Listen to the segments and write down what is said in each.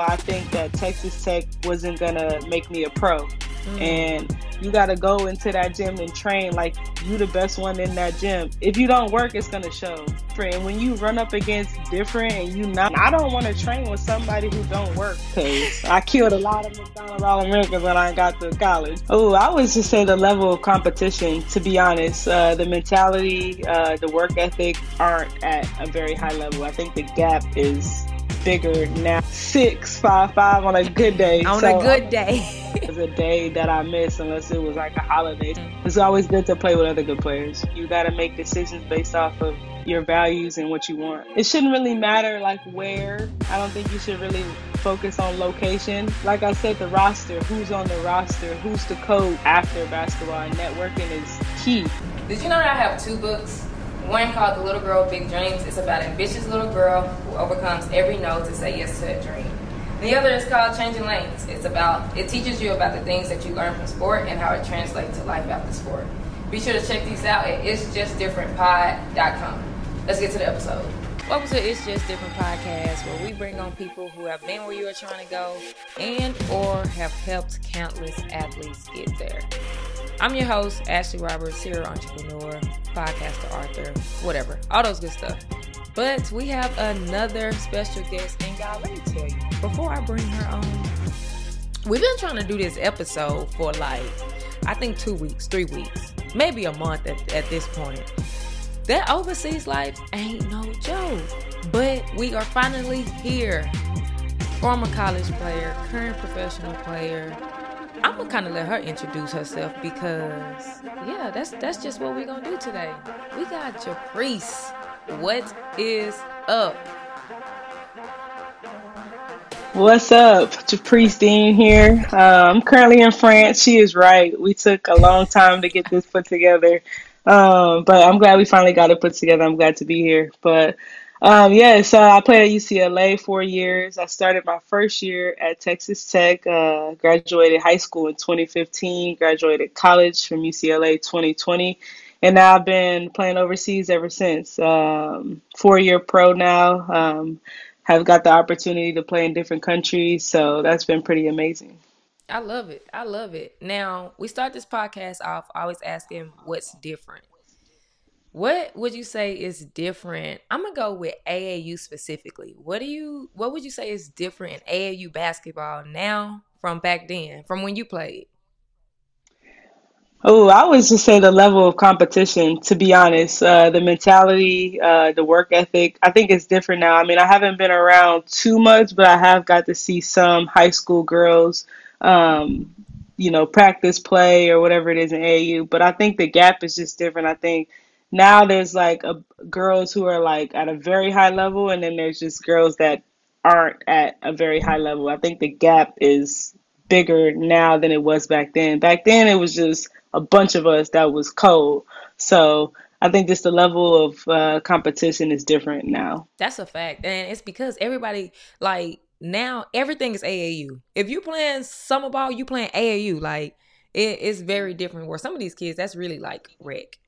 I think that Texas Tech wasn't gonna make me a pro. Mm. And you gotta go into that gym and train like you the best one in that gym. If you don't work, it's gonna show. And when you run up against different and you not, I don't want to train with somebody who don't work because I killed a lot of McDonald's All Americans when I got to college. Oh, I would just say the level of competition. To be honest, uh, the mentality, uh, the work ethic aren't at a very high level. I think the gap is bigger now. Six, five, five on a good day. On so, a good um, day. it's a day that I miss unless it was like a holiday. It's always good to play with other good players. You got to make decisions based off of your values and what you want. It shouldn't really matter like where. I don't think you should really focus on location. Like I said, the roster, who's on the roster, who's the coach after basketball, and networking is key. Did you know that I have two books? One called The Little Girl Big Dreams. It's about an ambitious little girl who overcomes every no to say yes to a dream. The other is called Changing Lanes. It's about it teaches you about the things that you learn from sport and how it translates to life after sport. Be sure to check these out at it'sjustdifferentpod.com. Let's get to the episode. Welcome to It's Just Different podcast, where we bring on people who have been where you are trying to go and or have helped countless athletes get there. I'm your host, Ashley Roberts, serial entrepreneur, podcaster, author, whatever, all those good stuff. But we have another special guest, and y'all, let me tell you, before I bring her on, we've been trying to do this episode for like, I think two weeks, three weeks, maybe a month at, at this point. That overseas life ain't no joke, but we are finally here. Former college player, current professional player, I'm gonna kind of let her introduce herself because, yeah, that's that's just what we're gonna do today. We got Japreece. What is up? What's up? Japreece Dean here. Uh, I'm currently in France. She is right. We took a long time to get this put together, um, but I'm glad we finally got it put together. I'm glad to be here. But um, yeah, so I played at UCLA four years. I started my first year at Texas Tech, uh, graduated high school in 2015, graduated college from UCLA 2020, and now I've been playing overseas ever since. Um, four year pro now, um, have got the opportunity to play in different countries, so that's been pretty amazing. I love it. I love it. Now, we start this podcast off always asking what's different. What would you say is different? I'm gonna go with AAU specifically. What do you what would you say is different in AAU basketball now from back then, from when you played? Oh, I would just say the level of competition. To be honest, uh, the mentality, uh, the work ethic. I think it's different now. I mean, I haven't been around too much, but I have got to see some high school girls, um, you know, practice play or whatever it is in AAU. But I think the gap is just different. I think now there's like a, girls who are like at a very high level, and then there's just girls that aren't at a very high level. I think the gap is bigger now than it was back then. Back then, it was just a bunch of us that was cold. So I think just the level of uh, competition is different now. That's a fact, and it's because everybody like now everything is AAU. If you playing summer ball, you playing AAU. Like it, it's very different. Where some of these kids, that's really like rec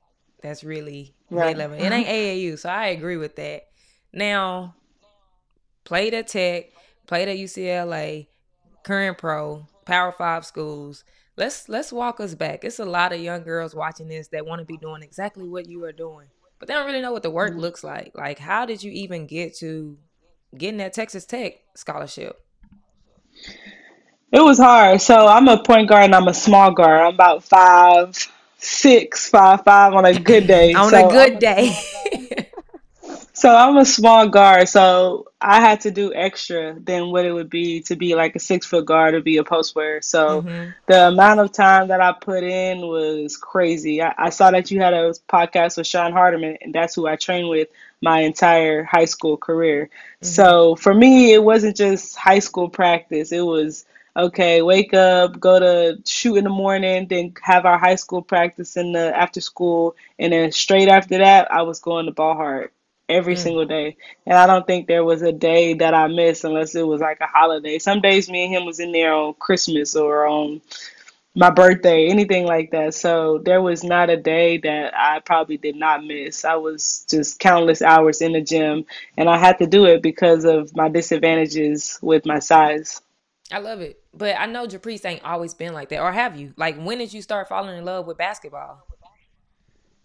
that's really right. level. It ain't AAU, so I agree with that. Now, played at Tech, played at UCLA, current pro, Power Five schools. Let's let's walk us back. It's a lot of young girls watching this that want to be doing exactly what you are doing, but they don't really know what the work mm-hmm. looks like. Like, how did you even get to getting that Texas Tech scholarship? It was hard. So I'm a point guard and I'm a small guard. I'm about five six five five on a good day. on so a good I'm, day. so I'm a small guard, so I had to do extra than what it would be to be like a six foot guard or be a post player. So mm-hmm. the amount of time that I put in was crazy. I, I saw that you had a podcast with Sean Hardiman, and that's who I trained with my entire high school career. Mm-hmm. So for me, it wasn't just high school practice. It was okay, wake up, go to shoot in the morning, then have our high school practice in the after school, and then straight after that, I was going to ball hard every mm. single day. And I don't think there was a day that I missed unless it was like a holiday. Some days me and him was in there on Christmas or on my birthday, anything like that. So there was not a day that I probably did not miss. I was just countless hours in the gym, and I had to do it because of my disadvantages with my size. I love it. But I know Japreece ain't always been like that. Or have you? Like, when did you start falling in love with basketball?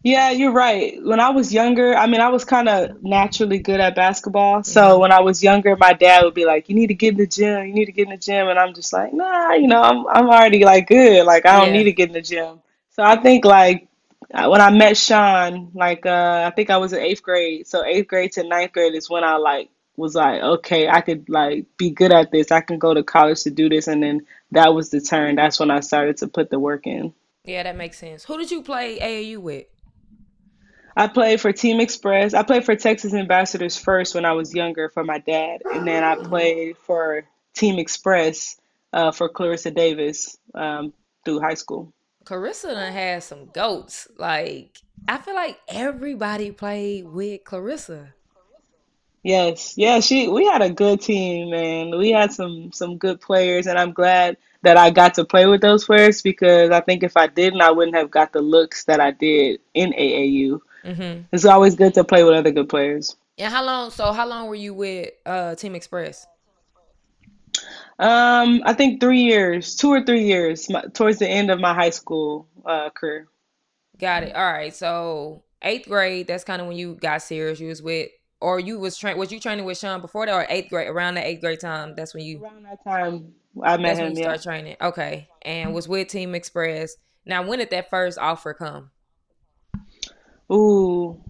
Yeah, you're right. When I was younger, I mean, I was kind of naturally good at basketball. So when I was younger, my dad would be like, "You need to get in the gym. You need to get in the gym." And I'm just like, "Nah, you know, I'm I'm already like good. Like I don't need to get in the gym." So I think like uh, when I met Sean, like uh, I think I was in eighth grade. So eighth grade to ninth grade is when I like was like, okay, I could like be good at this. I can go to college to do this. And then that was the turn. That's when I started to put the work in. Yeah, that makes sense. Who did you play AAU with? I played for Team Express. I played for Texas Ambassadors first when I was younger for my dad, and then I played for Team Express uh, for Clarissa Davis um, through high school. Clarissa done had some goats. Like, I feel like everybody played with Clarissa. Yes, yeah, she. We had a good team, man. We had some some good players, and I'm glad that I got to play with those players because I think if I didn't, I wouldn't have got the looks that I did in AAU. Mm-hmm. It's always good to play with other good players. And how long? So, how long were you with uh Team Express? Um, I think three years, two or three years, my, towards the end of my high school uh, career. Got it. All right. So, eighth grade. That's kind of when you got serious. You was with, or you was train. Was you training with Sean before that, or eighth grade? Around the eighth grade time. That's when you. Around that time, I met That's when him. you Yeah. start training. Okay. And was with Team Express. Now, when did that first offer come? Ooh,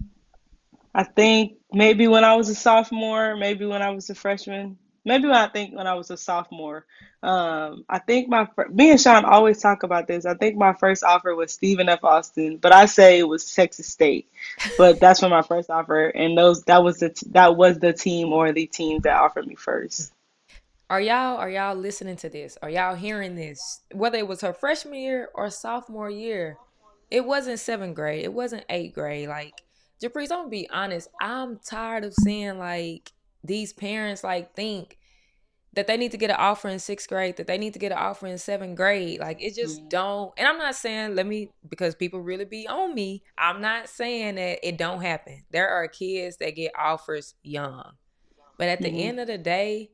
I think maybe when I was a sophomore, maybe when I was a freshman, maybe when I think when I was a sophomore. Um, I think my fir- me and Sean always talk about this. I think my first offer was Stephen F. Austin, but I say it was Texas State. But that's when my first offer, and those that was the t- that was the team or the team that offered me first. Are y'all are y'all listening to this? Are y'all hearing this? Whether it was her freshman year or sophomore year, it wasn't seventh grade. It wasn't eighth grade. Like Japreece, I'm gonna be honest. I'm tired of seeing like these parents like think that they need to get an offer in sixth grade, that they need to get an offer in seventh grade. Like it just don't. And I'm not saying let me because people really be on me. I'm not saying that it don't happen. There are kids that get offers young, but at the hmm end of the day,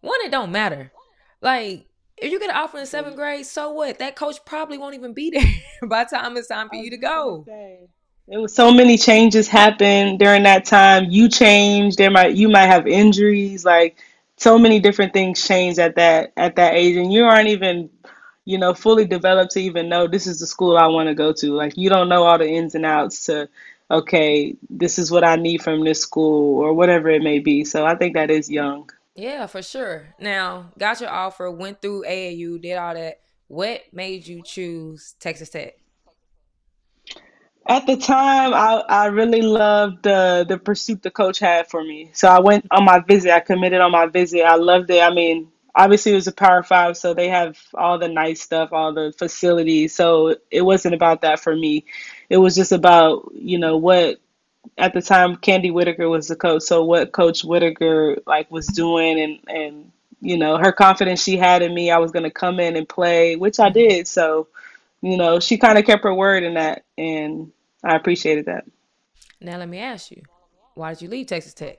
one it don't matter. Like if you get an offer in seventh grade, so what? That coach probably won't even be there by the time it's time for you to go. There was so many changes happened during that time. You changed. There might you might have injuries. Like so many different things changed at that at that age, and you aren't even you know fully developed to even know this is the school I want to go to. Like you don't know all the ins and outs to okay, this is what I need from this school or whatever it may be. So I think that is young. Yeah, for sure. Now, got your offer, went through AAU, did all that. What made you choose Texas Tech? At the time, I, I really loved the the pursuit the coach had for me. So I went on my visit. I committed on my visit. I loved it. I mean, obviously it was a Power Five, so they have all the nice stuff, all the facilities. So it wasn't about that for me. It was just about, you know, what at the time Candi Whitaker was the coach. So what Coach Whitaker like was doing and and you know, her confidence she had in me, I was gonna come in and play, which I did. So you know, she kind of kept her word in that, and I appreciated that. Now, let me ask you, why did you leave Texas Tech?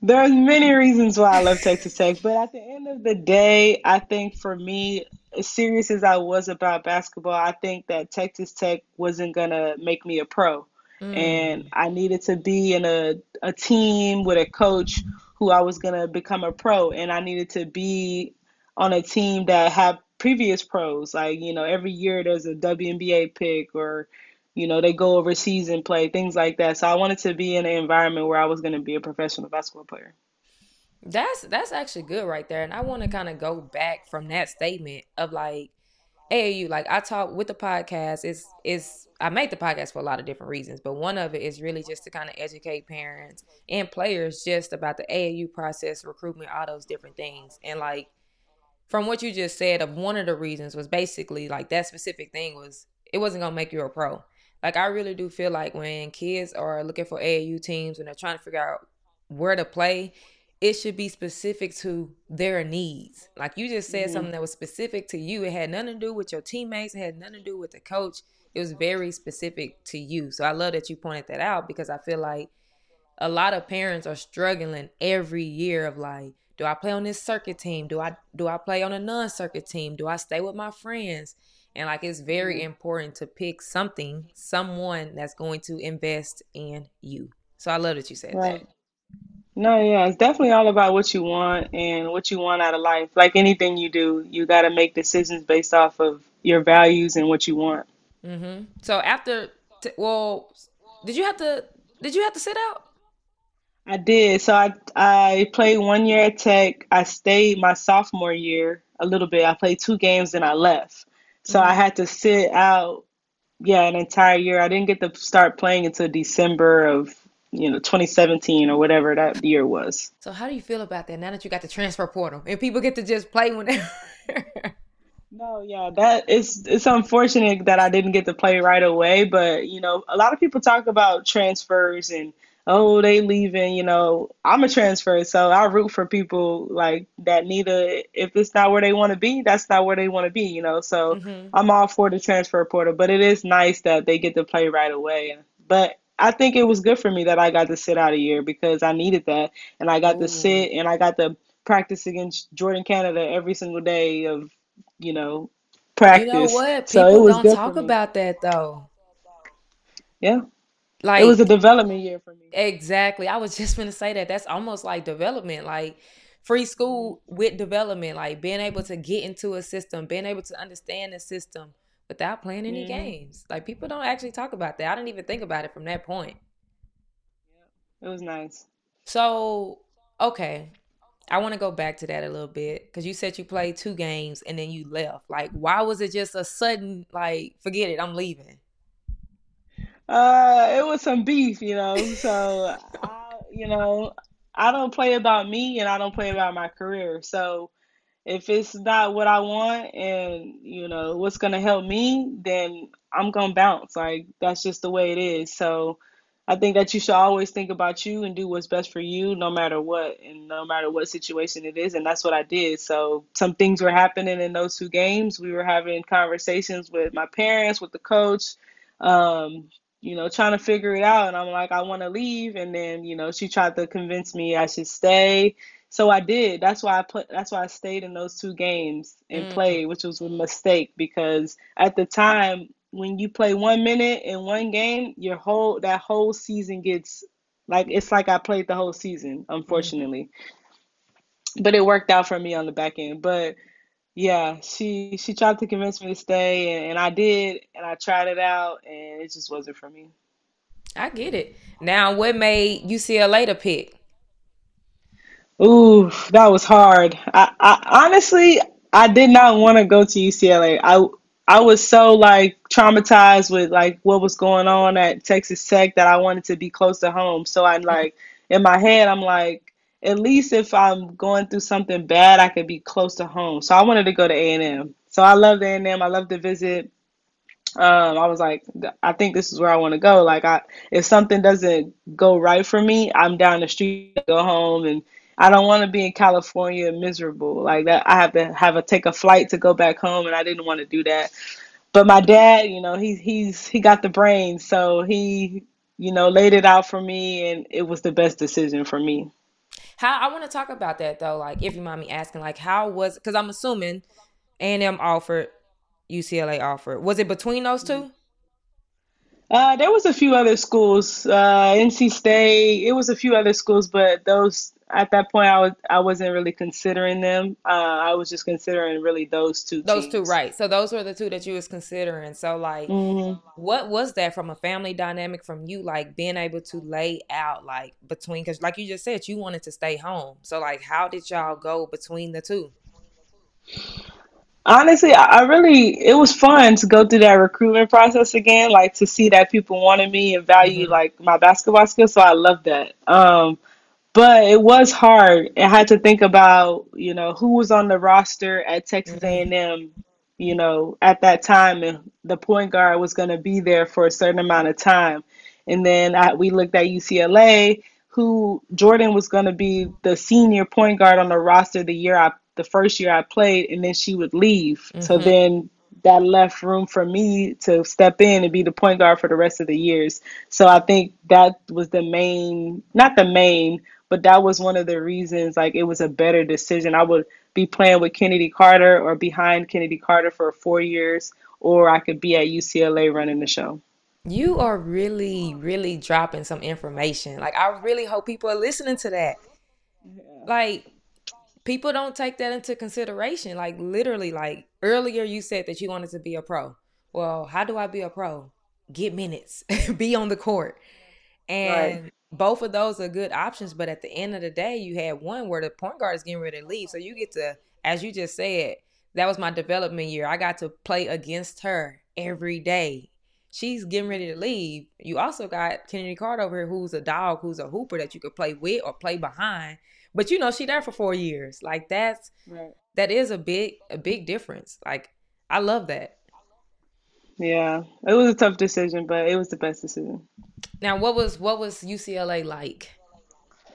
There's many reasons why I love Texas Tech, but at the end of the day, I think for me, as serious as I was about basketball, I think that Texas Tech wasn't gonna make me a pro. And Mm. I needed to be in a, a team with a coach who I was gonna become a pro, and I needed to be on a team that had previous pros. Like, you know, every year there's a WNBA pick or you know, they go overseas and play, things like that. So I wanted to be in an environment where I was going to be a professional basketball player. That's that's actually good right there. And I want to kind of go back from that statement of like AAU. Like I talk with the podcast, it's it's I make the podcast for a lot of different reasons, but one of it is really just to kind of educate parents and players just about the AAU process, recruitment, all those different things. And like from what you just said, of one of the reasons was basically like that specific thing was it wasn't gonna make you a pro. Like I really do feel like when kids are looking for AAU teams and they're trying to figure out where to play, it should be specific to their needs. Like you just said Mhm. something that was specific to you. It had nothing to do with your teammates, it had nothing to do with the coach. It was very specific to you. So I love that you pointed that out because I feel like a lot of parents are struggling every year of like, do I play on this circuit team? Do I do I play on a non-circuit team? Do I stay with my friends? And like it's very Mhm. important to pick something, someone that's going to invest in you. So I love that you said Right. that. No, yeah, it's definitely all about what you want and what you want out of life. Like anything you do, you got to make decisions based off of your values and what you want. Mm-hmm. So after, t- well, did you have to? Did you have to sit out? I did. So I I played one year at Tech. I stayed my sophomore year a little bit. I played two games and I left. So I hmm had to sit out, yeah, an entire year. I didn't get to start playing until December of, you know, 2017 or whatever that year was. So how do you feel about that now that you got the transfer portal and people get to just play whenever? No, yeah, that is it's unfortunate that I didn't get to play right away, but you know, a lot of people talk about transfers and oh, they leaving, you know, I'm a transfer, so I root for people like that need a if it's not where they want to be, that's not where they want to be, you know. So hmm I'm all for the transfer portal, but it is nice that they get to play right away. But I think it was good for me that I got to sit out a year because I needed that and I got to mm. sit and I got to practice against Jordin Canada every single day of you know, You know practice. what? So it People was don't talk about that though. Yeah. Like it was a development year for me. exactly. I was just gonna say that. That's almost like development, like free school with development, like being able to get into a system, being able to understand the system without playing any hmm games. Like people don't actually talk about that. I didn't even think about it from that point. It was nice. So, okay. I want to go back to that a little bit because you said you played two games and then you left. Like, why was it just a sudden, like, forget it, I'm leaving? Uh, it was some beef, you know. So I, you know, I don't play about me and I don't play about my career. So if it's not what I want and you know what's gonna help me, then I'm gonna bounce. Like that's just the way it is. So I think that you should always think about you and do what's best for you, no matter what and no matter what situation it is. And that's what I did. So some things were happening in those two games. We were having conversations with my parents, with the coach, um, you know, trying to figure it out. And I'm like, I want to leave. And then, you know, she tried to convince me I should stay. So I did. That's why I put. That's why I stayed in those two games and Mm, played, which was a mistake because at the time when you play one minute in one game, your whole that whole season gets like it's like I played the whole season, unfortunately. But it worked out for me on the back end. But yeah, she she tried to convince me to stay, and, and I did, and I tried it out, and it just wasn't for me. I get it. Now, what made UCLA to pick? Ooh, that was hard. I, I honestly, I did not want to go to UCLA. I I was so like traumatized with like what was going on at Texas Tech that I wanted to be close to home. So I like in my head, I'm like, at least if I'm going through something bad, I could be close to home. So I wanted to go to A&M. So I loved A&M. I love to visit. Um, I was like, I think this is where I want to go. Like, I if something doesn't go right for me, I'm down the street go home, and I don't want to be in California miserable like that. I have to have a take a flight to go back home, and I didn't want to do that. But my dad, you know, he's he's he got the brains, so he, you know, laid it out for me, and it was the best decision for me. How I want to talk about that though. Like, if you mind me asking, like, how was? Because I'm assuming A&M offered, UCLA offered. Was it between those two? Uh, there was a few other schools, uh, NC State. It was a few other schools, but those at that point I was I wasn't really considering them. Uh, I was just considering really those two Those two, right? So those were the two that you was considering. So like, hmm what was that from a family dynamic from you, like being able to lay out like between? Because like you just said, you wanted to stay home. So like, how did y'all go between the two? Honestly, I, really it was fun to go through that recruitment process again, like to see that people wanted me and value hmm like my basketball skills. So I love that. Um, But it was hard. I had to think about, you know, who was on the roster at Texas hmm A&M, you know, at that time, and the point guard was going to be there for a certain amount of time. And then I, we looked at UCLA, who Jordan was going to be the senior point guard on the roster the year I the first year I played, and then she would leave. Mm-hmm. So then that left room for me to step in and be the point guard for the rest of the years. So I think that was the main, not the main, but that was one of the reasons like it was a better decision. I would be playing with Chennedy Carter or behind Chennedy Carter for four years, or I could be at UCLA running the show. You are really, really dropping some information. Like I really hope people are listening to that. Yeah. Like people don't take that into consideration. Like literally, like earlier you said that you wanted to be a pro. Well, how do I be a pro? Get minutes, be on the court. And right. Both of those are good options. But at the end of the day, you had one where the point guard is getting ready to leave. So you get to, as you just said, that was my development year. I got to play against her every day. She's getting ready to leave. You also got Chennedy Carter over here, who's a dog, who's a hooper that you could play with or play behind. But you know, she there for four years. Like that's right. that is a big a big difference. Like I love that. Yeah, it was a tough decision, but it was the best decision. Now, what was what was UCLA like?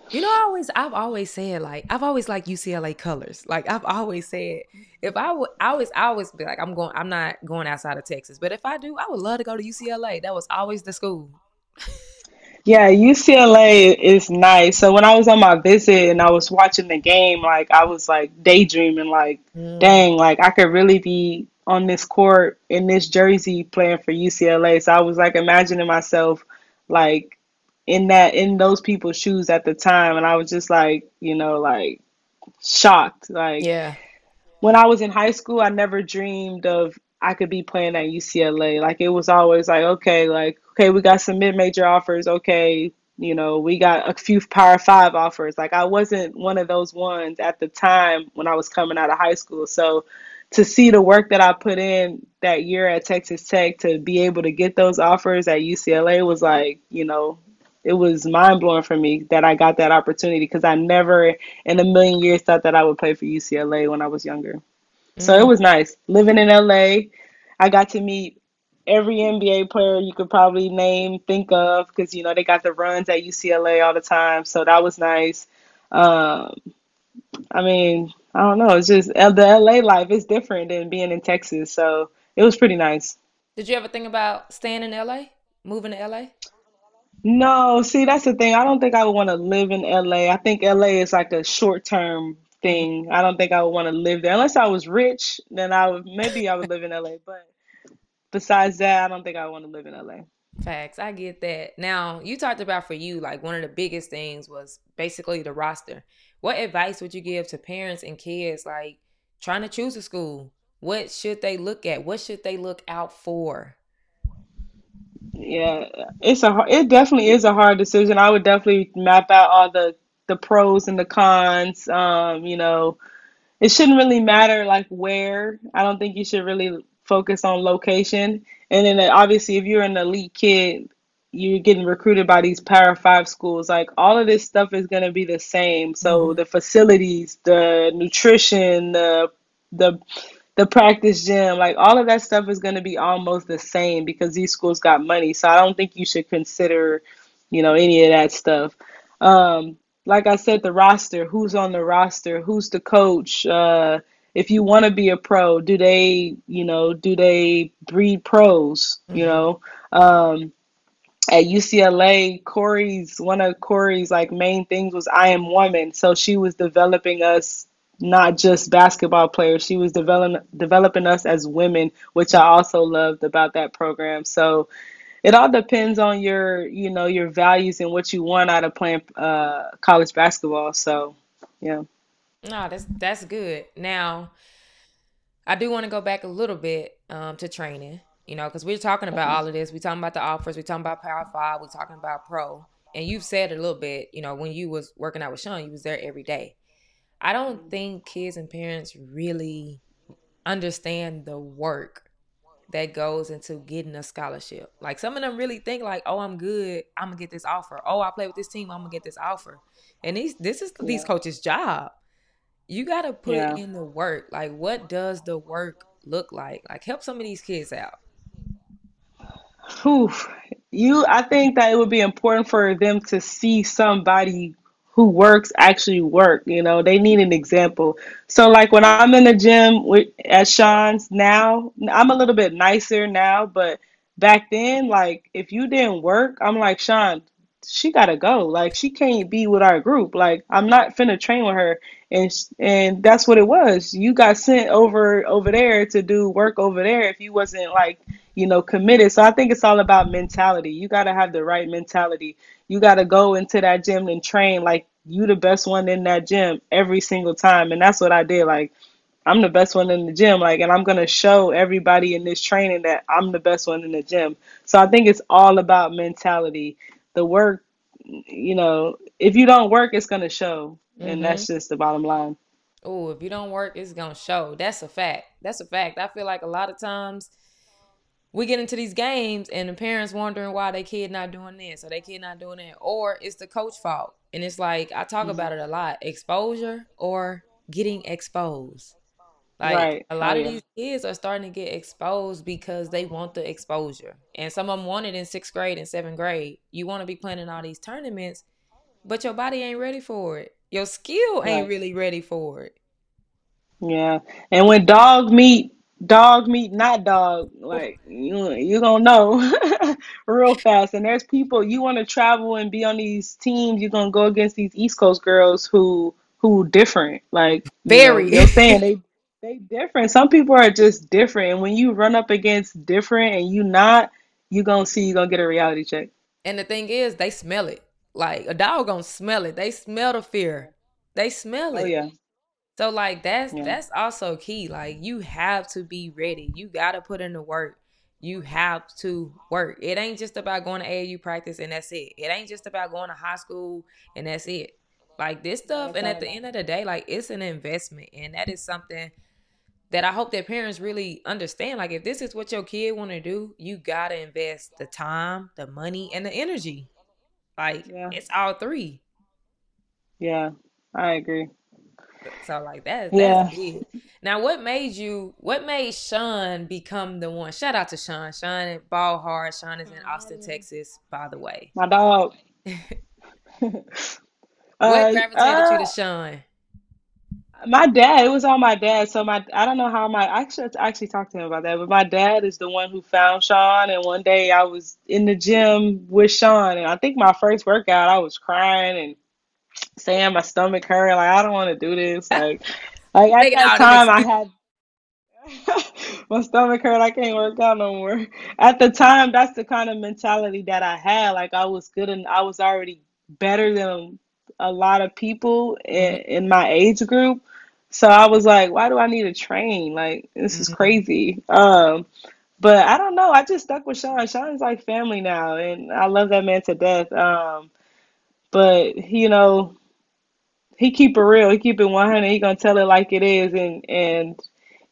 You know, I always I've always said like I've always liked UCLA colors. Like I've always said if I would I always I always be like I'm going I'm not going outside of Texas, but if I do, I would love to go to UCLA. That was always the school. Yeah, UCLA is nice. So when I was on my visit and I was watching the game, like I was like daydreaming, like, mm. dang, like I could really be on this court in this jersey playing for UCLA. So I was like imagining myself like in that in those people's shoes at the time and I was just like, you know, like shocked. Like Yeah. When I was in high school, I never dreamed of I could be playing at UCLA. Like it was always like, okay, like okay, we got some mid-major offers. Okay, you know, we got a few Power Five offers. Like I wasn't one of those ones at the time when I was coming out of high school. So to see the work that I put in that year at Texas Tech to be able to get those offers at UCLA was like, you know, it was mind blowing for me that I got that opportunity because I never in a million years thought that I would play for UCLA when I was younger. Mm-hmm. So it mm-hmm. was nice living in LA. I got to meet every NBA player you could probably name, think of, because you know they got the runs at UCLA all the time. So that was nice. Um, I mean, I don't know. It's just the LA life is different than being in Texas, so it was pretty nice. Did you ever think about staying in LA, moving to LA? No, see, that's the thing. I don't think I would want to live in LA. I think LA is like a short term thing. I don't think I would want to live there unless I was rich. Then I would maybe I would live in LA. But besides that, I don't think I want to live in LA. Facts. I get that. Now, you talked about for you, like one of the biggest things was basically the roster. What advice would you give to parents and kids, like trying to choose a school? What should they look at? What should they look out for? Yeah, it's a it definitely is a hard decision. I would definitely map out all the the pros and the cons. Um, you know, it shouldn't really matter like where. I don't think you should really focus on location. And then obviously, if you're an elite kid, you're getting recruited by these Power Five schools. Like all of this stuff is going to be the same. So mm-hmm. the facilities, the nutrition, the the the practice gym, like all of that stuff is going to be almost the same because these schools got money. So I don't think you should consider, you know, any of that stuff. Um, like I said, the roster, who's on the roster, who's the coach, uh, if you want to be a pro, do they, you know, do they breed pros? Mm-hmm. You know, um, at UCLA, Cori's one of Cori's like main things was I am woman. So she was developing us not just basketball players. She was developing developing us as women, which I also loved about that program. So it all depends on your, you know, your values and what you want out of playing uh, college basketball. So, yeah. No, that's that's good. Now, I do want to go back a little bit um, to training. You know, because we're talking about all of this. We're talking about the offers. We're talking about Power Five. We're talking about Pro. And you've said a little bit. You know, when you was working out with Sean, you was there every day. I don't mm-hmm. think kids and parents really understand the work that goes into getting a scholarship. Like some of them really think like, "Oh, I'm good. I'm gonna get this offer. Oh, I play with this team. I'm gonna get this offer." And these this is yeah. these coaches' job you got to put yeah. in the work. Like, what does the work look like? Like, help some of these kids out. Whew. you I think that it would be important for them to see somebody who works actually work. You know, they need an example. So like when I'm in the gym with at Sean's now, I'm a little bit nicer now, but back then, like if you didn't work, I'm like, Sean, she gotta go. Like she can't be with our group. Like I'm not finna train with her. And and that's what it was. You got sent over over there to do work over there if you wasn't like you know committed. So I think it's all about mentality. You gotta have the right mentality. You gotta go into that gym and train like you the best one in that gym every single time. And that's what I did. Like I'm the best one in the gym, like, and I'm gonna show everybody in this training that I'm the best one in the gym. So I think it's all about mentality. The work, you know, if you don't work, it's gonna show, and Mm-hmm. that's just the bottom line. Oh, if you don't work, it's gonna show. That's a fact. That's a fact. I feel like a lot of times we get into these games and the parents wondering why their kid not doing this or their kid not doing that, or it's the coach fault. And it's like I talk about it a lot: exposure or getting exposed. Like Right. a Oh lot of yeah. these kids are starting to get exposed because they want the exposure, and some of them want it in sixth grade and seventh grade. You want to be playing in all these tournaments, but your body ain't ready for it. Your skill ain't Right. really ready for it. Yeah. And when dog meet dog meet not dog, like you you gonna know real fast. And there's people you want to travel and be on these teams. You're gonna go against these East Coast girls who who different. Like you know Very. they're saying they they different. Some people are just different. And when you run up against different and you not, you gonna see you gonna get a reality check. And the thing is, they smell it. Like a dog gonna smell it. They smell the fear. They smell Oh it. yeah. So like that's Yeah. that's also key. Like you have to be ready. You gotta put in the work. You have to work. It ain't just about going to AAU practice and that's it. It ain't just about going to high school and that's it. Like this stuff, and at the end of the day, like it's an investment, and that is something that I hope that parents really understand. Like if this is what your kid want to do, you gotta invest the time, the money, and the energy. Like Yeah. it's all three. Yeah. I agree. So like that Yeah. big. Now what made you what made Sean become the one? Shout out to Sean. Sean Ball Hard. Sean is in Austin, Texas, by the way. My dog. What uh, gravitated you uh, to Sean? My dad, it was on my dad. So my, I don't know how my, I should actually talk to him about that. But my dad is the one who found Sean. And one day I was in the gym with Sean, and I think my first workout, I was crying and saying my stomach hurt. Like I don't want to do this. Like, like at that time, I had my stomach hurt. I can't work out no more. At the time, that's the kind of mentality that I had. Like I was good and I was already better than a lot of people in, Mhm, in my age group. So I was like, why do I need a train? Like this is mhm. crazy. Um, but I don't know. I just stuck with Sean. Sean's like family now, and I love that man to death. Um, but you know, he keep it real. He keep it 100. He gonna tell it like it is. And and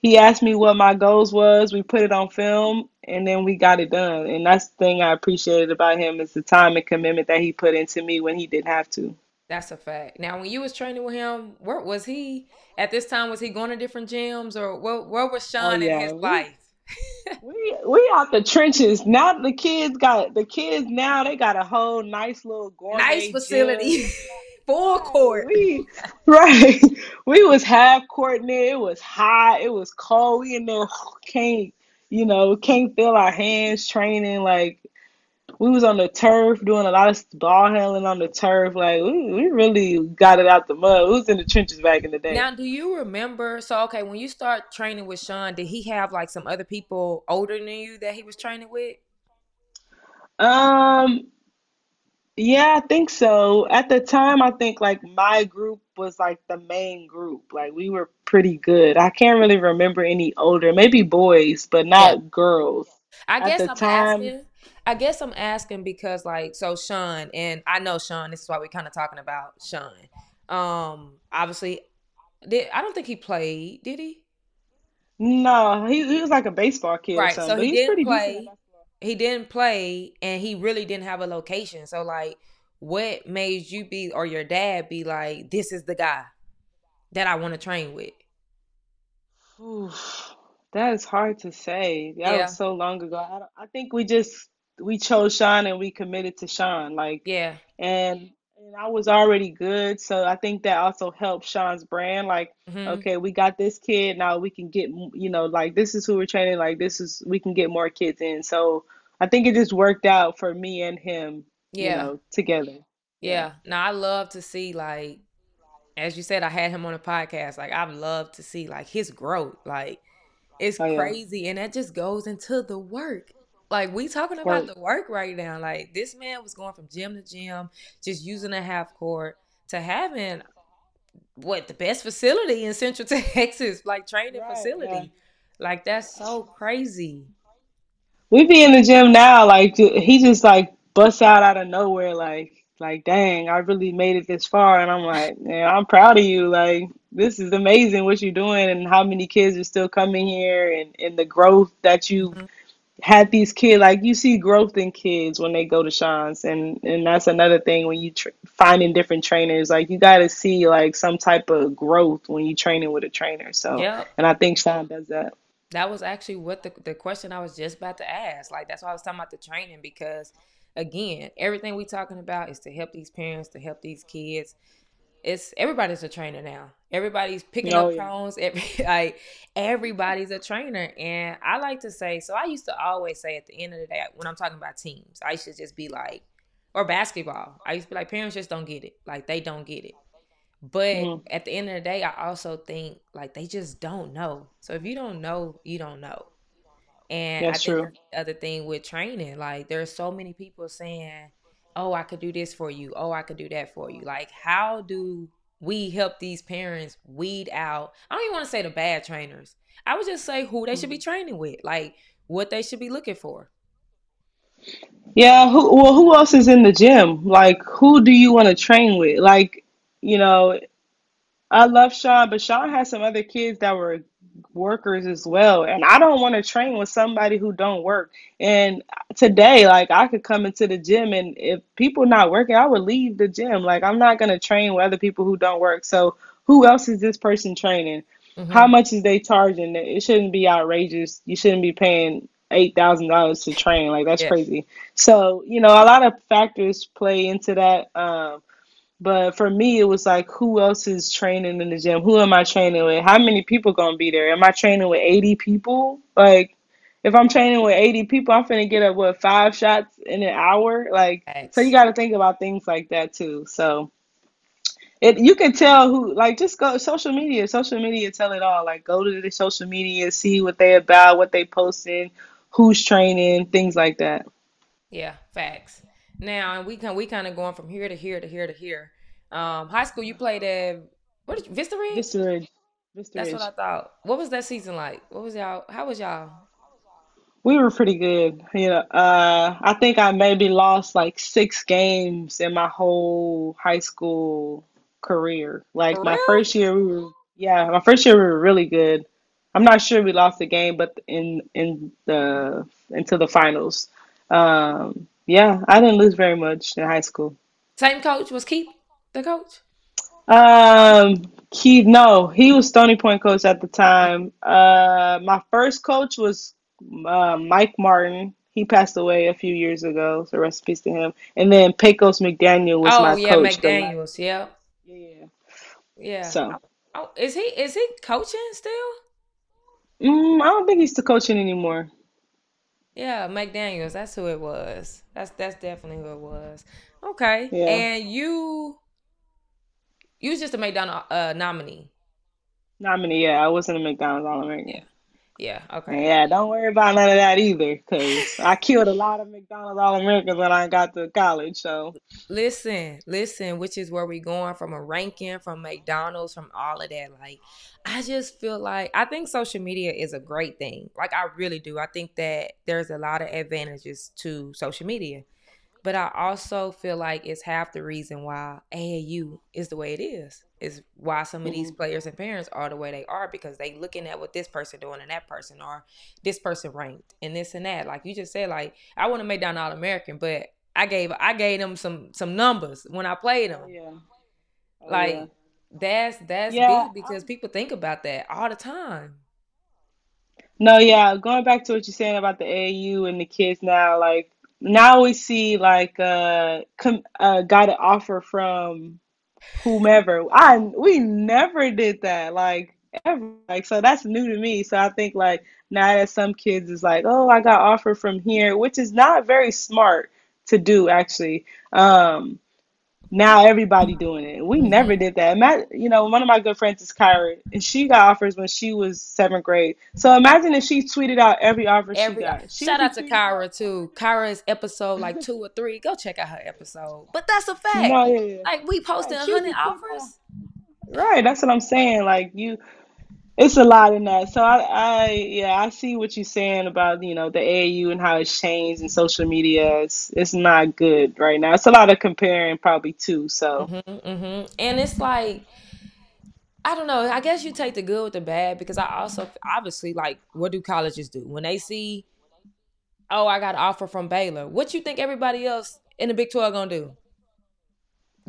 he asked me what my goals was. We put it on film, and then we got it done. And that's the thing I appreciated about him is the time and commitment that he put into me when he didn't have to. That's a fact. Now, when you was training with him, where was he at this time? Was he going to different gyms, or where, where was Oh Sean in his yeah, we life? we we out the trenches. Now the kids got the kids now they got a whole nice little Nice facility, full court. we right. We was half court in there. It was hot. It was cold. We in there can't you know can't feel our hands training. Like we was on the turf doing a lot of ball handling on the turf. Like we, we really got it out the mud. We was in the trenches back in the day. Now, do you remember? So, okay, when you start training with Sean, did he have like some other people older than you that he was training with? Um, yeah, I think so. At the time, I think like my group was like the main group. Like we were pretty good. I can't really remember any older, maybe boys, but Yeah. not girls. I At guess the I'm time, asking. I guess I'm asking because like so Sean and I know Sean. This is why we're kind of talking about Sean. Um, obviously, did I don't think he played. Did he? no, he he was like a baseball kid or Right. So he didn't pretty play. He didn't play, and he really didn't have a location. So like, what made you be or your dad be like, this is the guy that I want to train with? Oof, that is hard to say. That Yeah. was so long ago. I don't, I think we just we chose Sean and we committed to Sean. Like, Yeah. and and I was already good, so I think that also helped Sean's brand. Like, hmm okay, we got this kid now. We can get you know like this is who we're training. Like this is we can get more kids in. So I think it just worked out for me and him. You Yeah. know, together. Yeah. Yeah. Now I love to see like as you said, I had him on a podcast. Like I love to see like his growth. Like it's Oh yeah. crazy. And that just goes into the work. Like we talking about Right. the work right now. Like this man was going from gym to gym, just using a half court to having what the best facility in Central Texas, like training Right. Yeah. facility. Like that's so crazy. We be in the gym now. Like he just like busts out out of nowhere. Like like dang, I really made it this far. And I'm like, man, I'm proud of you. Like this is amazing what you're doing and how many kids are still coming here and and the growth that you Mhm. Had these kids like you see growth in kids when they go to Sean's and and that's another thing when you tr finding different trainers like you got to see like some type of growth when you training with a trainer so Yep. and I think Sean does that That was actually what the the question I was just about to ask. Like that's why I was talking about the training because again, everything we talking about is to help these parents, to help these kids. It's everybody's a trainer now. Everybody's picking oh up yeah cones. Every like everybody's a trainer. And I like to say, so I used to always say at the end of the day, when I'm talking about teams, I should just be like, or basketball. I used to be like, parents just don't get it. Like they don't get it. But hmm at the end of the day, I also think like they just don't know. So if you don't know, you don't know. And I that's think true the other thing with training. Like there's so many people saying, "Oh, I could do this for you. Oh, I could do that for you." Like how do we help these parents weed out? I don't even want to say the bad trainers. I would just say who they should be Mhm. training with, like what they should be looking for. Yeah, who well who else is in the gym? Like who do you want to train with? Like, you know, I love Sean, but Sean has some other kids that were workers as well. And I don't want to train with somebody who don't work. And today, like I could come into the gym and if people not working, I would leave the gym. Like I'm not gonna train with other people who don't work. So who else is this person training? How hmm much is they charging? It shouldn't be outrageous. You shouldn't be paying eight thousand dollars to train. Like that's crazy. So, you know, a lot of factors play into that. Um, but for me, it was like, who else is training in the gym? Who am I training with? How many people gonna be there? Am I training with 80 people? Like, if I'm training with 80 people, I'm finna get up what five shots in an hour? Like, so you got to think about things like that too. So it you can tell who like just go social media. Social media tell it all. Like, go to the social media, see what they about, what they posting, who's training, things like that. Yeah, facts. Now, and we can we kind of going from here to here to here to here. Um, high school, you played at what did you, Vista Ridge? Vista Ridge, Vista That's what I thought. What was that season like? What was y'all? How was y'all? We were pretty good. You know, uh, I think I maybe lost like six games in my whole high school career. Like For my first year, we were, yeah, my first year we were really good. I'm not sure we lost the game, but in in the into the finals. Um, yeah, I didn't lose very much in high school. Same coach was Keith the coach. Um, Keith, no, he was Stony Point coach at the time. Uh, my first coach was uh, Mike Martin. He passed away a few years ago, so rest in peace to him. And then Pecos McDaniel was Oh my yeah, coach. The last, McDaniel's. Yeah, yeah. yeah. So, Oh, is he is he coaching still? mm, I don't think he's still coaching anymore. Yeah, McDaniel's. That's who it was. That's that's definitely who it was. Okay, Yeah. and you you was just a McDonald uh, nominee. Nominee, yeah, I wasn't a McDonald's Yeah, All-American. yeah. Okay. Yeah, don't worry about none of that either, because I killed a lot of McDonald's All-Americans when I got to college. So, Listen, listen, which is where we going from a ranking, from McDonald's, from all of that. Like, I just feel like I think social media is a great thing. Like, I really do. I think that there's a lot of advantages to social media. But I also feel like it's half the reason why AAU is the way it is. Is why some of these mhm. players and parents are the way they are because they looking at what this person doing and that person or this person ranked and this and that. Like you just said, like I want to make down All American, but I gave I gave them some some numbers when I played them. yeah, oh yeah, Like that's that's yeah. big because people think about that all the time. No, yeah, going back to what you're saying about the AAU and the kids now, like now we see like uh, com- uh got an offer from whomever. I we never did that like ever. Like so that's new to me. So I think like now that some kids is like, oh, I got offer from here, which is not very smart to do actually. Um, now everybody doing it. We never Mm-hmm. did that. Imagine, you know, one of my good friends is Kyra, and she got offers when she was seventh grade. So imagine if she tweeted out every offer she Every got. She shout out to out. Kyra too. Kyra's episode like two or three. Go check out her episode. But that's a fact. No, yeah, yeah. Like we posting Right. a She would be hundred offers. Right. That's what I'm saying. Like you, it's a lot in that. So I, I, yeah, I see what you're saying about you know the AAU and how it's changed and social media. It's it's not good right now. It's a lot of comparing probably too. So Mm-hmm, mm-hmm. And it's like I don't know. I guess you take the good with the bad because I also obviously like what do colleges do when they see oh I got an offer from Baylor. What you think everybody else in the Big Twelve gonna do?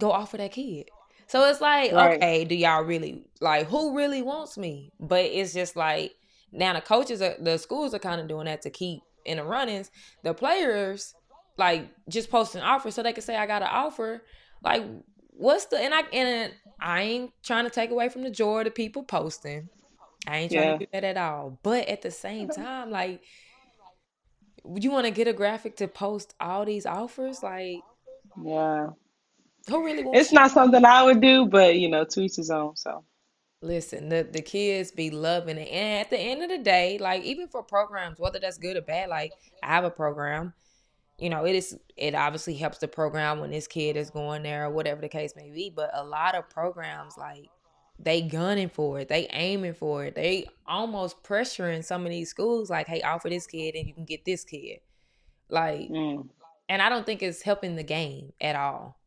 Go offer that kid. So it's like right. okay, do y'all really like who really wants me? But it's just like now the coaches are the schools are kind of doing that to keep in the runnings. The players like just posting offers so they can say I got an offer. Like what's the and I and I ain't trying to take away from the joy of the people posting. I ain't trying Yeah. to do that at all. But at the same mm-hmm. time, like you want to get a graphic to post all these offers? Like Yeah. Who really wants It's not something I would do, but you know, to each his own. So Listen, the, the kids be loving it. And at the end of the day, like even for programs, whether that's good or bad, like I have a program, you know, it is it obviously helps the program when this kid is going there or whatever the case may be. But a lot of programs like they gunning for it, they aiming for it, they almost pressuring some of these schools like, hey, offer this kid and you can get this kid. Like, mm. and I don't think it's helping the game at all.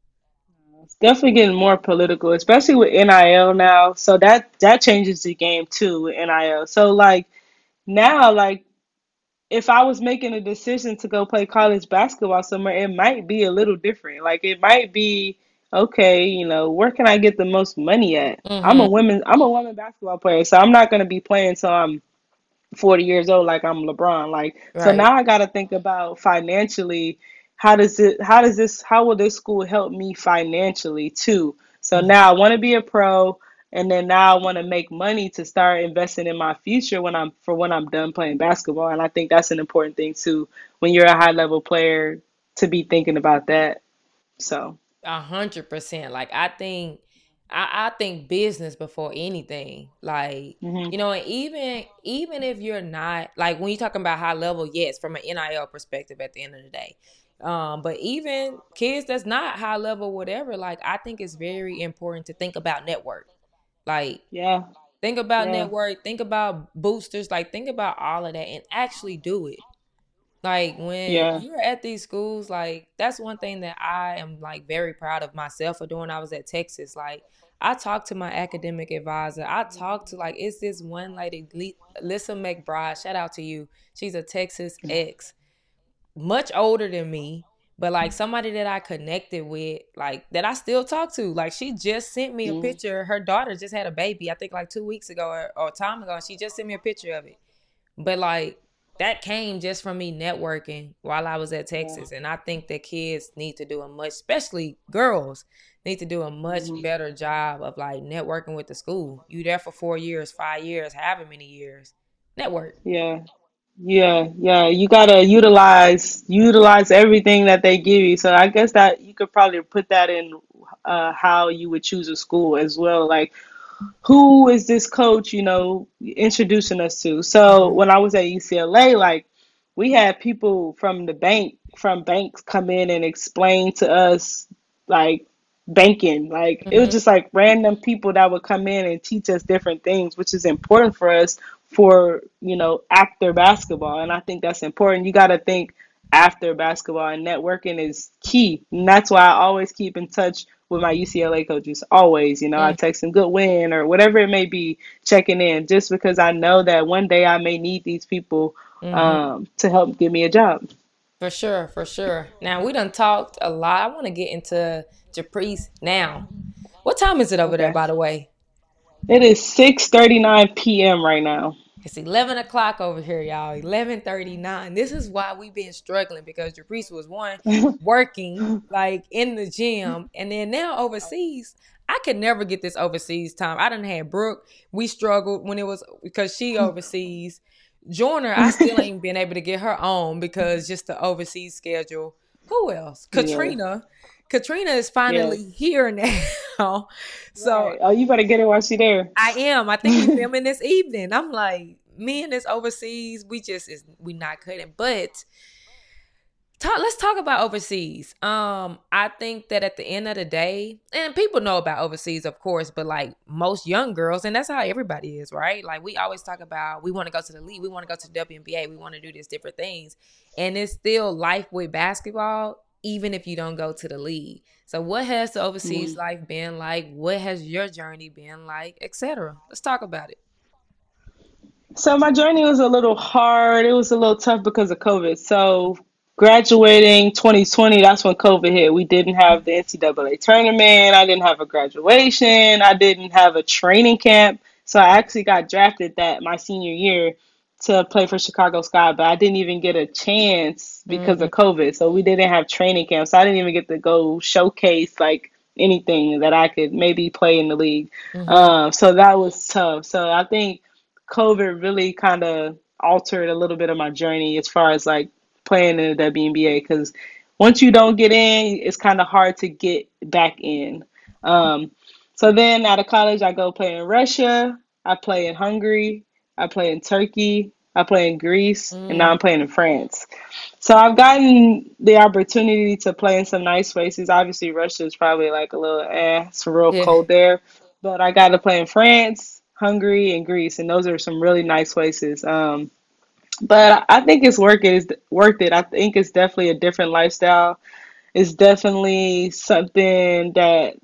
It's definitely getting more political, especially with NIL now. So that that changes the game too with NIL. So like now, like if I was making a decision to go play college basketball somewhere, it might be a little different. Like it might be okay, you know, where can I get the most money at? I'm a Mm-hmm. women I'm a women basketball player, so I'm not gonna be playing till I'm 40 years old like I'm LeBron. Like so now I got to think about financially how does it how does this how will this school help me financially too? So Mm-hmm. now I want to be a pro and then now I want to make money to start investing in my future when I'm for when I'm done playing basketball and I think that's an important thing too when you're a high level player to be thinking about that. So, A hundred percent. Like I think I, I think business before anything. Like, mhm. you know, and even even if you're not like when you're talking about high level, yes, from an NIL perspective at the end of the day. Um, but even kids that's not high level, whatever, like I think it's very important to think about network. Like Yeah. think about Yeah. network, think about boosters, like think about all of that and actually do it. Like when Yeah. you're at these schools, like that's one thing that I am like very proud of myself for doing. I was at Texas. Like I talked to my academic advisor. I talked to like it's this one lady, Lisa McBride. Shout out to you. She's a Texas ex, much older than me, but like somebody that I connected with, like that I still talk to. Like she just sent me a Mhm. picture. Her daughter just had a baby, I think like two weeks ago or, or time ago. And she just sent me a picture of it. But like that came just from me networking while I was at Yeah. Texas. And I think that kids need to do a much, especially girls, need to do a much Mhm. better job of like networking with the school. You there for four years, five years, however many years. Network. Yeah. Yeah, yeah, you gotta utilize utilize everything that they give you. So I guess that you could probably put that in uh, how you would choose a school as well. Like, who is this coach, you know, introducing us to? So Mm-hmm. when I was at UCLA, like we had people from the bank, from banks come in and explain to us like banking. Like it was Mm-hmm. just like random people that would come in and teach us different things, which is important for us for, you know, after basketball. And I think that's important. You got to think after basketball and networking is key. And that's why I always keep in touch with my UCLA coaches. Always, you know, I text them good win or whatever it may be, checking in just because I know that one day I may need these people Mm-hmm. um, to help give me a job. For sure, for sure. Now we done talked a lot. I want to get into Japreece now. What time is it over there, by the way? It is 6:39 p.m. right now. It's 11 o'clock over here, y'all. 11:39. This is why we've been struggling because Japreece was one working like in the gym, and then now overseas. I could never get this overseas time. I didn't have Brooke. We struggled when it was because she overseas. Joyner, I still ain't been able to get her on because just the overseas schedule. Who else? Katrina. Yeah. Katrina is finally yes. here now. so right. oh, you better get her while she's there. I am. I think we're filming this evening. I'm like, me and this overseas, we just is we not cutting. But talk, let's talk about overseas. Um, I think that at the end of the day, and people know about overseas, of course, but like most young girls, and that's how everybody is, right? Like we always talk about we want to go to the league, we want to go to the WNBA, we want to do these different things, and it's still life with basketball even if you don't go to the league. So what has the overseas mm-hmm. life been like? What has your journey been like, etc. Let's talk about it. So my journey was a little hard. It was a little tough because of COVID. So graduating 2020, that's when COVID hit. We didn't have the NCAA tournament. I didn't have a graduation. I didn't have a training camp. So I actually got drafted that my senior year to play for Chicago Sky, but I didn't even get a chance because mm-hmm. of COVID. So we didn't have training camps. So I didn't even get to go showcase like anything that I could maybe play in the league. Mm-hmm. Um, so that was tough. So I think COVID really kind of altered a little bit of my journey as far as like playing in the WNBA because once you don't get in, it's kind of hard to get back in. Um, so then out of college, I go play in Russia. I play in Hungary. I play in Turkey. I play in Greece, mm. and now I'm playing in France. So I've gotten the opportunity to play in some nice places. Obviously, Russia is probably like a little eh, it's real yeah. cold there. But I got to play in France, Hungary, and Greece, and those are some really nice places. Um, but I think it's worth it. It's worth it. I think it's definitely a different lifestyle. It's definitely something that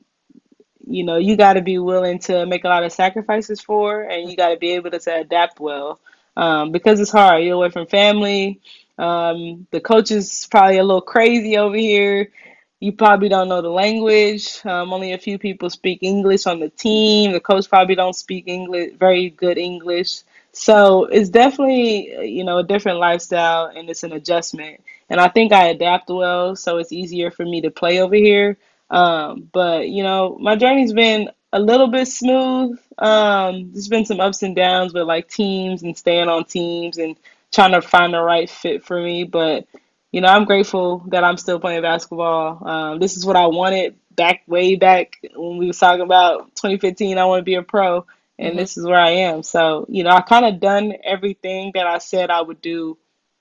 you know you got to be willing to make a lot of sacrifices for, and you got to be able to, to adapt well um, because it's hard. You're away from family. Um, the coach is probably a little crazy over here. You probably don't know the language. Um, only a few people speak English on the team. The coach probably don't speak English, very good English. So it's definitely, you know, a different lifestyle and it's an adjustment. And I think I adapt well, so it's easier for me to play over here. Um, but, you know, my journey's been a little bit smooth. Um, there's been some ups and downs with like teams and staying on teams and trying to find the right fit for me. But, you know, I'm grateful that I'm still playing basketball. Um, this is what I wanted back way back when we was talking about 2015. I want to be a pro and mm-hmm. this is where I am. So, you know, I kind of done everything that I said I would do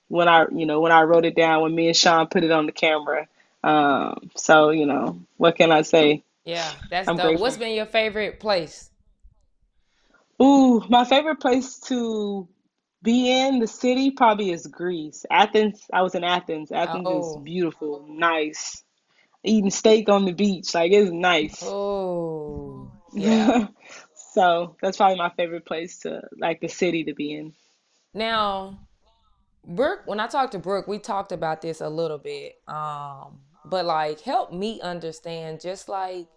when I, you know, when I wrote it down, when me and Sean put it on the camera. Um, so, you know, what can I say? Yeah, that's I'm dope. Grateful. What's been your favorite place? Ooh, my favorite place to be in the city probably is Greece. Athens, I was in Athens. Athens oh. is beautiful, nice. Eating steak on the beach, like it's nice. Oh, yeah. So that's probably my favorite place to like the city to be in. Now, Brooke, when I talked to Brooke, we talked about this a little bit. Um, but like help me understand just like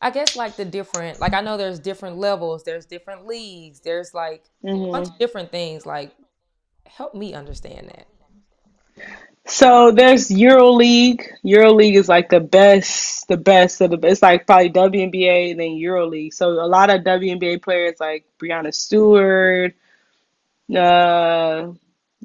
I guess like the different like I know there's different levels, there's different leagues, there's like mm-hmm. a bunch of different things. Like help me understand that. So there's EuroLeague. EuroLeague is like the best, the best of the best. It's like probably WNBA and then EuroLeague. So a lot of WNBA players like Breanna Stewart, uh,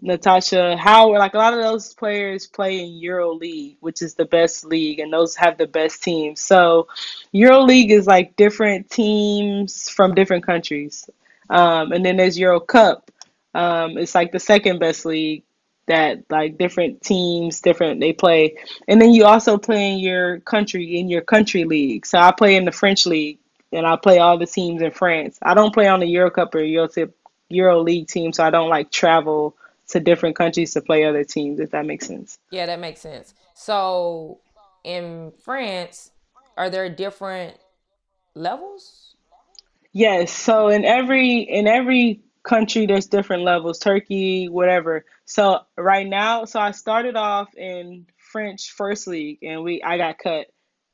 Natasha Howard, like a lot of those players play in Euro League, which is the best league, and those have the best teams. So Euro League is like different teams from different countries. Um, and then there's Euro Cup. Um, it's like the second best league that like different teams, different they play, and then you also play in your country in your country league. So I play in the French league, and I play all the teams in France. I don't play on the Euro Cup or Euro Euro League team, so I don't like travel to different countries to play other teams. If that makes sense. Yeah, that makes sense. So in France, are there different levels? Yes. So in every in every country there's different levels turkey whatever so right now so i started off in french first league and we i got cut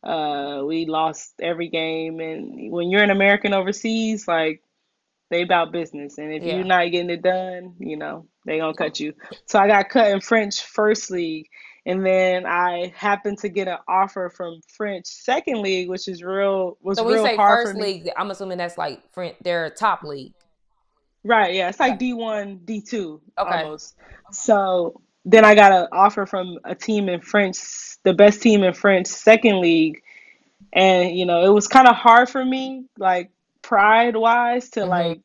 uh we lost every game and when you're an american overseas like they about business, and if Yeah. you're not getting it done, you know they gonna cut you. So I got cut in French first league, and then I happened to get an offer from French second league, which is real was So we real say hard first league. I'm assuming that's like French, their top league. Right, yeah, it's like D one, D two Okay. almost. So then I got an offer from a team in French, the best team in French second league, and you know it was kind of hard for me, like pride wise, to Mhm. like,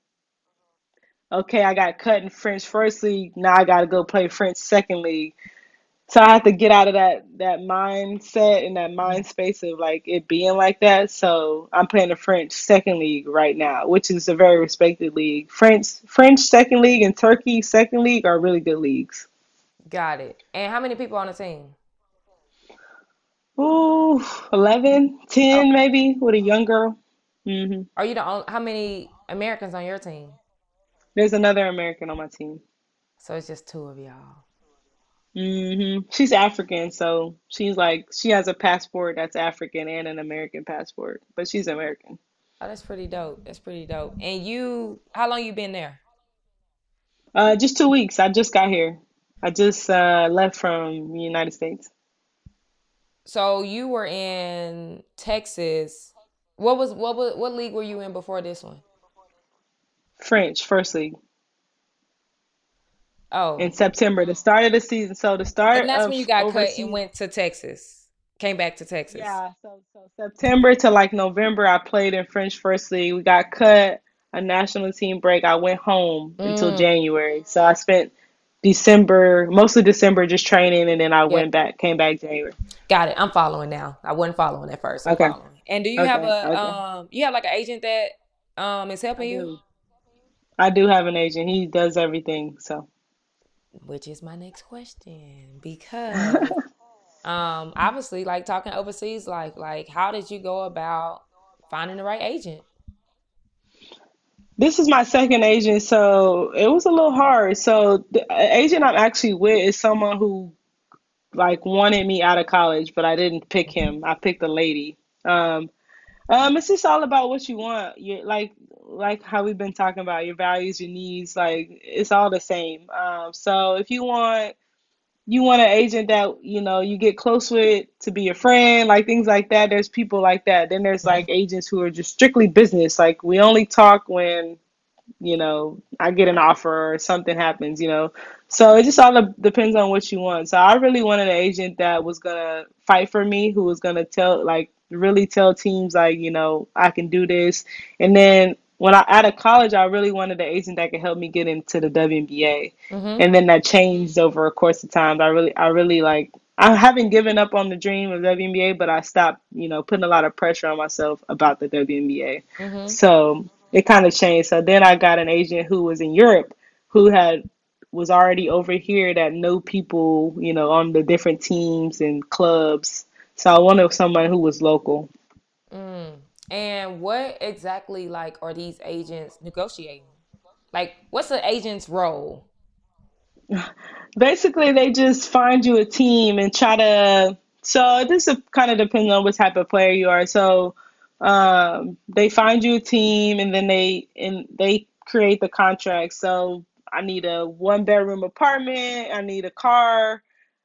okay, I got cut in French first league, now I got to go play French second league. So I have to get out of that that mindset and that mind space of like it being like that. So I'm playing the French second league right now, which is a very respected league. French French second league and Turkey second league are really good leagues. Got it. And how many people on the team? Ooh, 11, 10 maybe with a young girl. Hmm Are you the only? How many Americans on your team? There's another American on my team. So it's just two of y'all. Mm-hmm. She's African, so she's like she has a passport that's African and an American passport, but she's American. Oh, that's pretty dope. That's pretty dope. And you, how long you been there? Uh, just two weeks. I just got here. I just uh, left from the United States. So you were in Texas. What was what was what league were you in before this one? French first league Oh, in September, the start of the season. So the start and that's when you got cut overseas. and went to Texas. Came back to Texas. Yeah, so so September to like November, I played in French first league. We got cut a national team break. I went home until Mm. January. So I spent December, mostly December, just training, and then I Yeah. went back, came back January. Got it. I'm following now. I wasn't following at first. I'm Okay. following. And do you have a okay. um you have like an agent that um is I helping you? I do have an agent. He does everything. So Which is my next question because um obviously like talking overseas like like how did you go about finding the right agent? this is my second agent, so it was a little hard. So the agent I'm actually with is someone who like wanted me out of college, but I didn't pick him. I picked a lady. Um, um, it's just all about what you want. You like like how we've been talking about your values, your needs. Like it's all the same. Um, so if you want you want an agent that you know you get close with to be your friend, like things like that. There's people like that. Then there's like agents who are just strictly business. Like we only talk when you know I get an offer or something happens. You know, so it just all depends on what you want. So I really wanted an agent that was gonna fight for me, who was gonna tell like really tell teams like you know I can do this. And then when I out of college, I really wanted an agent that could help me get into the WNBA Mm-hmm. and then that changed over a course of time. I really, I really like. I haven't given up on the dream of WNBA, but I stopped, you know, putting a lot of pressure on myself about the WNBA. Mm-hmm. So it kind of changed. So then I got an agent who was in Europe, who had was already over here that know people, you know, on the different teams and clubs. So I wanted someone who was local. Mm. And what exactly like are these agents negotiating? Like what's the agent's role? Basically, they just find you a team and try to. So this kind of depends on what type of player you are. So um, they find you a team and then they and they create the contract. So I need a one bedroom apartment. I need a car.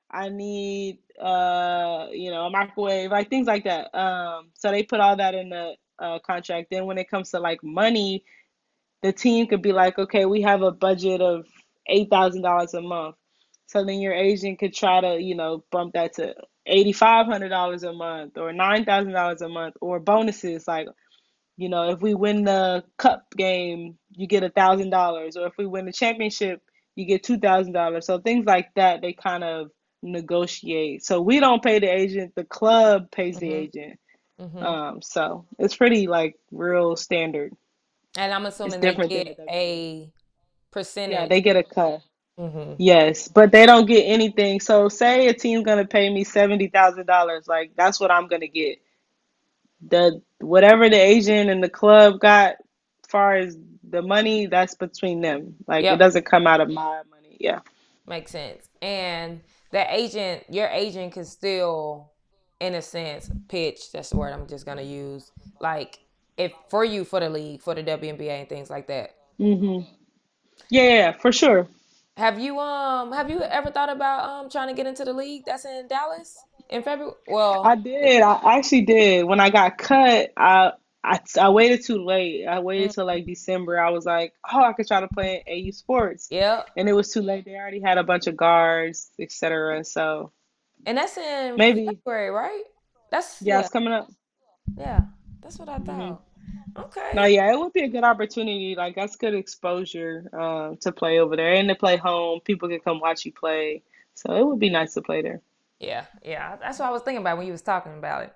I need uh, you know a microwave, like things like that. Um, so they put all that in the uh, contract. Then when it comes to like money, the team could be like, okay, we have a budget of eight thousand dollars a month. So then your agent could try to, you know, bump that to eighty five hundred dollars a month or nine thousand dollars a month or bonuses like, you know, if we win the cup game, you get a thousand dollars, or if we win the championship, you get two thousand dollars. So things like that they kind of negotiate. So we don't pay the agent, the club pays the Mhm. agent. Mm-hmm. Um, so it's pretty like real standard. And I'm assuming they get the a Yeah, percentage. they get a cut. mm-hmm. Yes, but they don't get anything. So say a team's gonna pay me seventy thousand dollars, like that's what I'm gonna get. The whatever the agent and the club got, far as the money, that's between them. Like it doesn't come out of my money. Yeah. Makes sense. And the agent, your agent can still, in a sense, pitch. That's the word I'm just gonna use. Like if for you for the league, for the WNBA and things like that. Mhm. Yeah, for sure. Have you um have you ever thought about um trying to get into the league that's in Dallas in February? Well, I did. I actually did. When I got cut, I I, I waited too late. I waited mm, till like December. I was like, oh, I could try to play AU Sports, yep. and it was too late. They already had a bunch of guards, etc. So And that's in maybe, February, right? That's yeah, yeah, it's coming up. yeah. That's what I hmm thought. No, Okay. yeah, it would be a good opportunity. Like that's good exposure um, to play over there and to play home. People can come watch you play, so it would be nice to play there. Yeah, yeah. That's what I was thinking about when you was talking about it.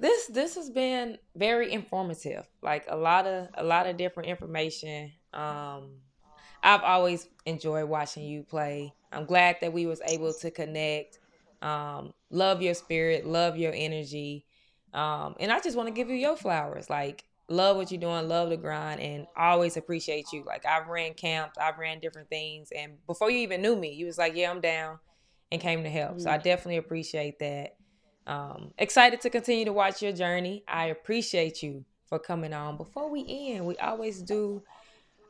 This this has been very informative. Like a lot of a lot of different information. Um I've always enjoyed watching you play. I'm glad that we was able to connect. Um love your spirit, love your energy. Um and I just want to give you your flowers. Like love what you're doing, love the grind and always appreciate you. Like I've ran camps, I've ran different things and before you even knew me, you was like, "Yeah, I'm down." and came to help. So I Mhm. definitely appreciate that. Um, excited to continue to watch your journey. I appreciate you for coming on. Before we end, we always do.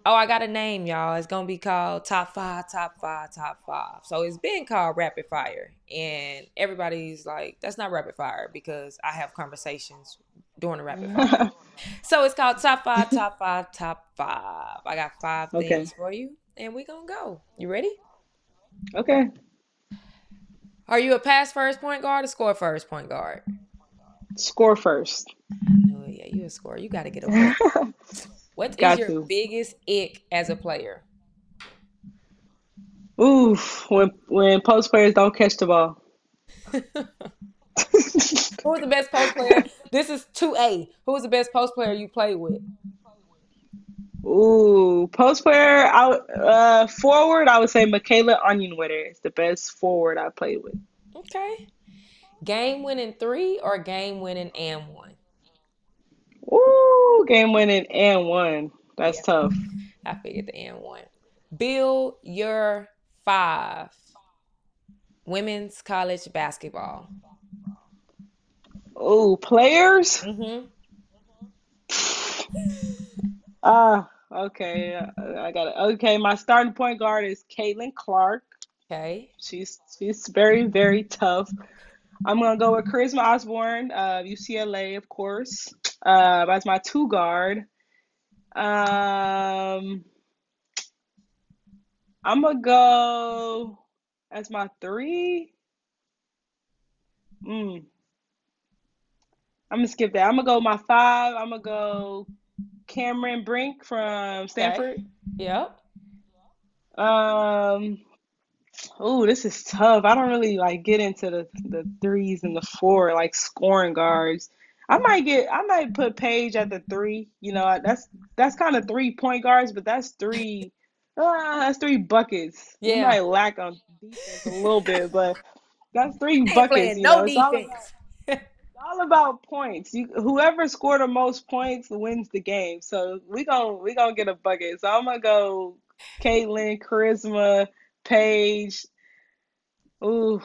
Oh, I got a name, y'all. It's gonna be called Top Five, Top Five, Top Five. So it's been called Rapid Fire, and everybody's like, "That's not Rapid Fire" because I have conversations during the Rapid Fire. So it's called Top Five, Top Five, Top Five. I got five Okay. things for you, and we gonna go. You ready? Okay. Are you a pass first point guard or score first point guard? Score first. Oh yeah, you a scorer. You got to get a bucket. What is your to. biggest ick as a player? Oof. When when post players don't catch the ball. Who was the best post player? This is two A. Who was the best post player you played with? Ooh, post player. I uh forward. I would say Michaela Onyenwere is the best forward I played with. Okay. Game winning three or game winning and one? Ooh, game winning and one. That's Yeah, tough. I figured the and one. Bill your five. Women's college basketball. Ooh, players. Mm-hmm. Ah, okay. uh, I got it. Okay, my starting point guard is Caitlin Clark. Okay. She's she's very very tough. I'm gonna go with Charisma Osborne, uh, UCLA, of course. Uh, that's my two guard. Um, I'm gonna go as my three. Mm, I'm gonna skip that. I'm gonna go my five. I'm gonna go Cameron Brink from Okay. Stanford. Yep. Um, oh, this is tough. I don't really like get into the the threes and the four like scoring guards. I might get I might put Paige at the three. You know, that's that's kind of three point guards, but that's three uh, that's three buckets. Yeah. might lack on defense a little bit, but that's three buckets, you no know. All defense. All about points. You whoever scored the most points wins the game. So we gon' we gonna get a bucket. So I'm gonna go Caitlin, Charisma, Paige. Ooh,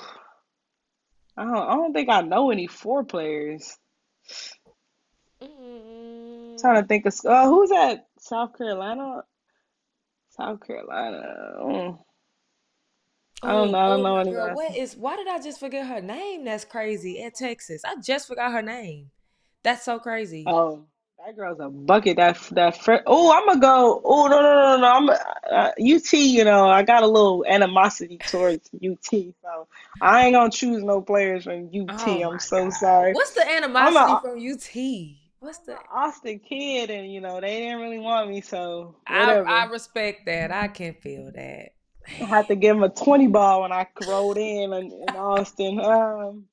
I don't I don't think I know any four players. Mm. trying to think of uh, who's at South Carolina? South Carolina. Mm, I don't Oh, know. I don't oh, know girl. What is? Why did I just forget her name? That's crazy. At Texas, I just forgot her name. That's so crazy. Oh, that girl's a bucket. That that fr Oh, I'm gonna go. Oh no no no no. I'm uh, UT. You know, I got a little animosity towards UT, so I ain't gonna choose no players from UT. Oh I'm so God. sorry. What's the animosity a from UT? What's the? Austin kid, and you know they didn't really want me, so I I respect that. I can feel that. I had to give him a 20 ball when I rolled in in, in Austin. Um,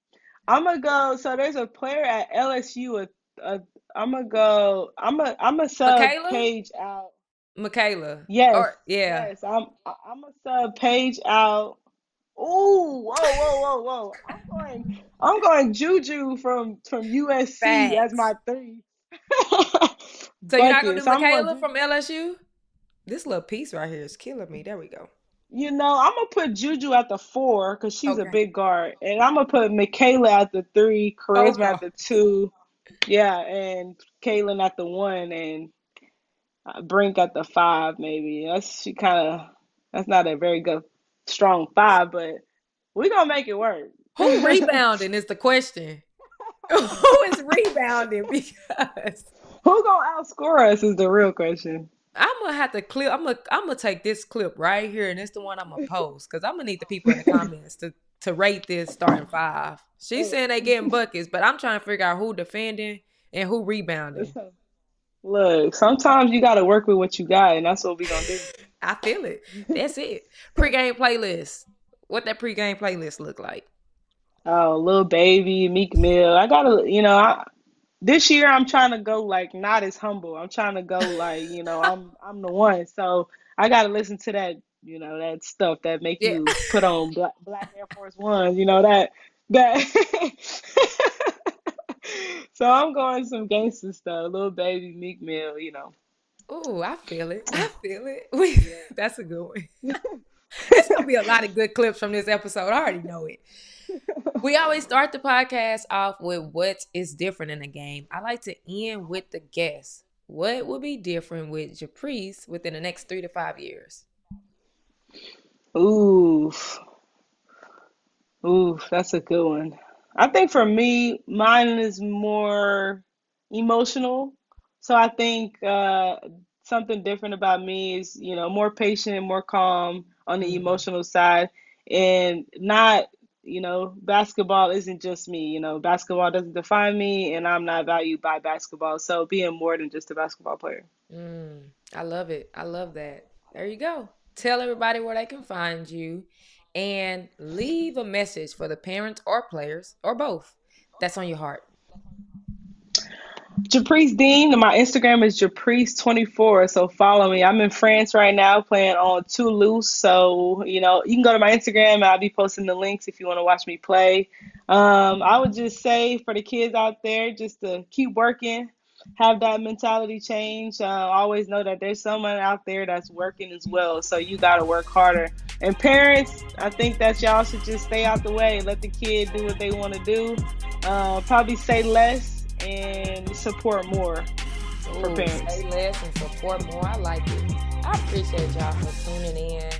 I'm gonna go. So there's a player at LSU. A, a, I'm gonna go. I'm a I'm a sub Michaela? Paige out. Michaela. Yes, Or yeah. yes. I'm I'm a sub Paige out. Ooh, whoa, whoa, whoa, whoa! I'm going. I'm going Juju from from USC as my three. So you're not gonna do So I'm going Michaela from LSU? This little piece right here is killing me. There we go. You know, I'm gonna put Juju at the four because she's a big guard, and I'm gonna put Michaela at the three, Charisma Oh, at the two, yeah, and Caitlin at the one, and uh, Brink at the five, maybe. That's she kind of. That's not a very good strong five, but we gonna make it work. Who rebounding is the question. Who is rebounding? Because who gonna outscore us is the real question. I'm gonna have to clip. I'm gonna I'm gonna take this clip right here, and it's the one I'm gonna post because I'm gonna need the people in the comments to to rate this starting five. She's saying they getting buckets, but I'm trying to figure out who defending and who rebounding. Look, sometimes you got to work with what you got, and that's what we gonna do. I feel it. That's it. Pre-game playlist. What that pre-game playlist look like? Oh, Lil Baby, Meek Mill. I gotta, you know, I, this year I'm trying to go like not as humble. I'm trying to go like, you know, I'm I'm the one. So I gotta listen to that, you know, that stuff that make yeah. you put on black, black Air Force One. You know that that. so I'm going some gangster stuff, Lil Baby, Meek Mill. You know. Oh, I feel it. I feel it. We, that's a good one. It's gonna be a lot of good clips from this episode. I already know it we always start the podcast off with what is different in the game. I like to end with the guess. What will be different with Japreece within the next three to five years? Oof. Oof, that's a good one. I think for me, mine is more emotional. So I think uh, something different about me is, you know, more patient, more calm on the mm-hmm. emotional side, and not you know, basketball isn't just me. You know, basketball doesn't define me, and I'm not valued by basketball. So being more than just a basketball player. Mm, I love it. I love that. There you go. Tell everybody where they can find you, and leave a message for the parents or players or both that's on your heart. Japreece Dean. My Instagram is Japreece24. So follow me. I'm in France right now playing on Toulouse. So, you know, you can go to my Instagram and I'll be posting the links if you want to watch me play. Um, I would just say for the kids out there, just to keep working, have that mentality change. Uh, always know that there's someone out there that's working as well. So you got to work harder. And parents, I think that y'all should just stay out the way. Let the kid do what they want to do. Uh, probably say less and support more Ooh, for parents. Say less and support more. I like it. I appreciate y'all for tuning in.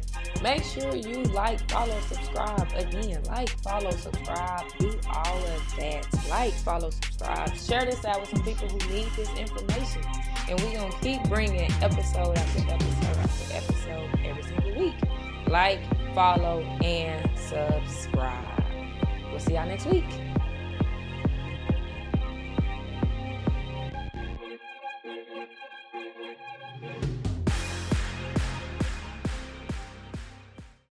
Make sure you like, follow, subscribe. Again, like, follow, subscribe. Do all of that. Like, follow, subscribe. Share this out with some people who need this information. And we're going to keep bringing episode after episode after episode every single week. Like, follow, and subscribe. We'll see y'all next week.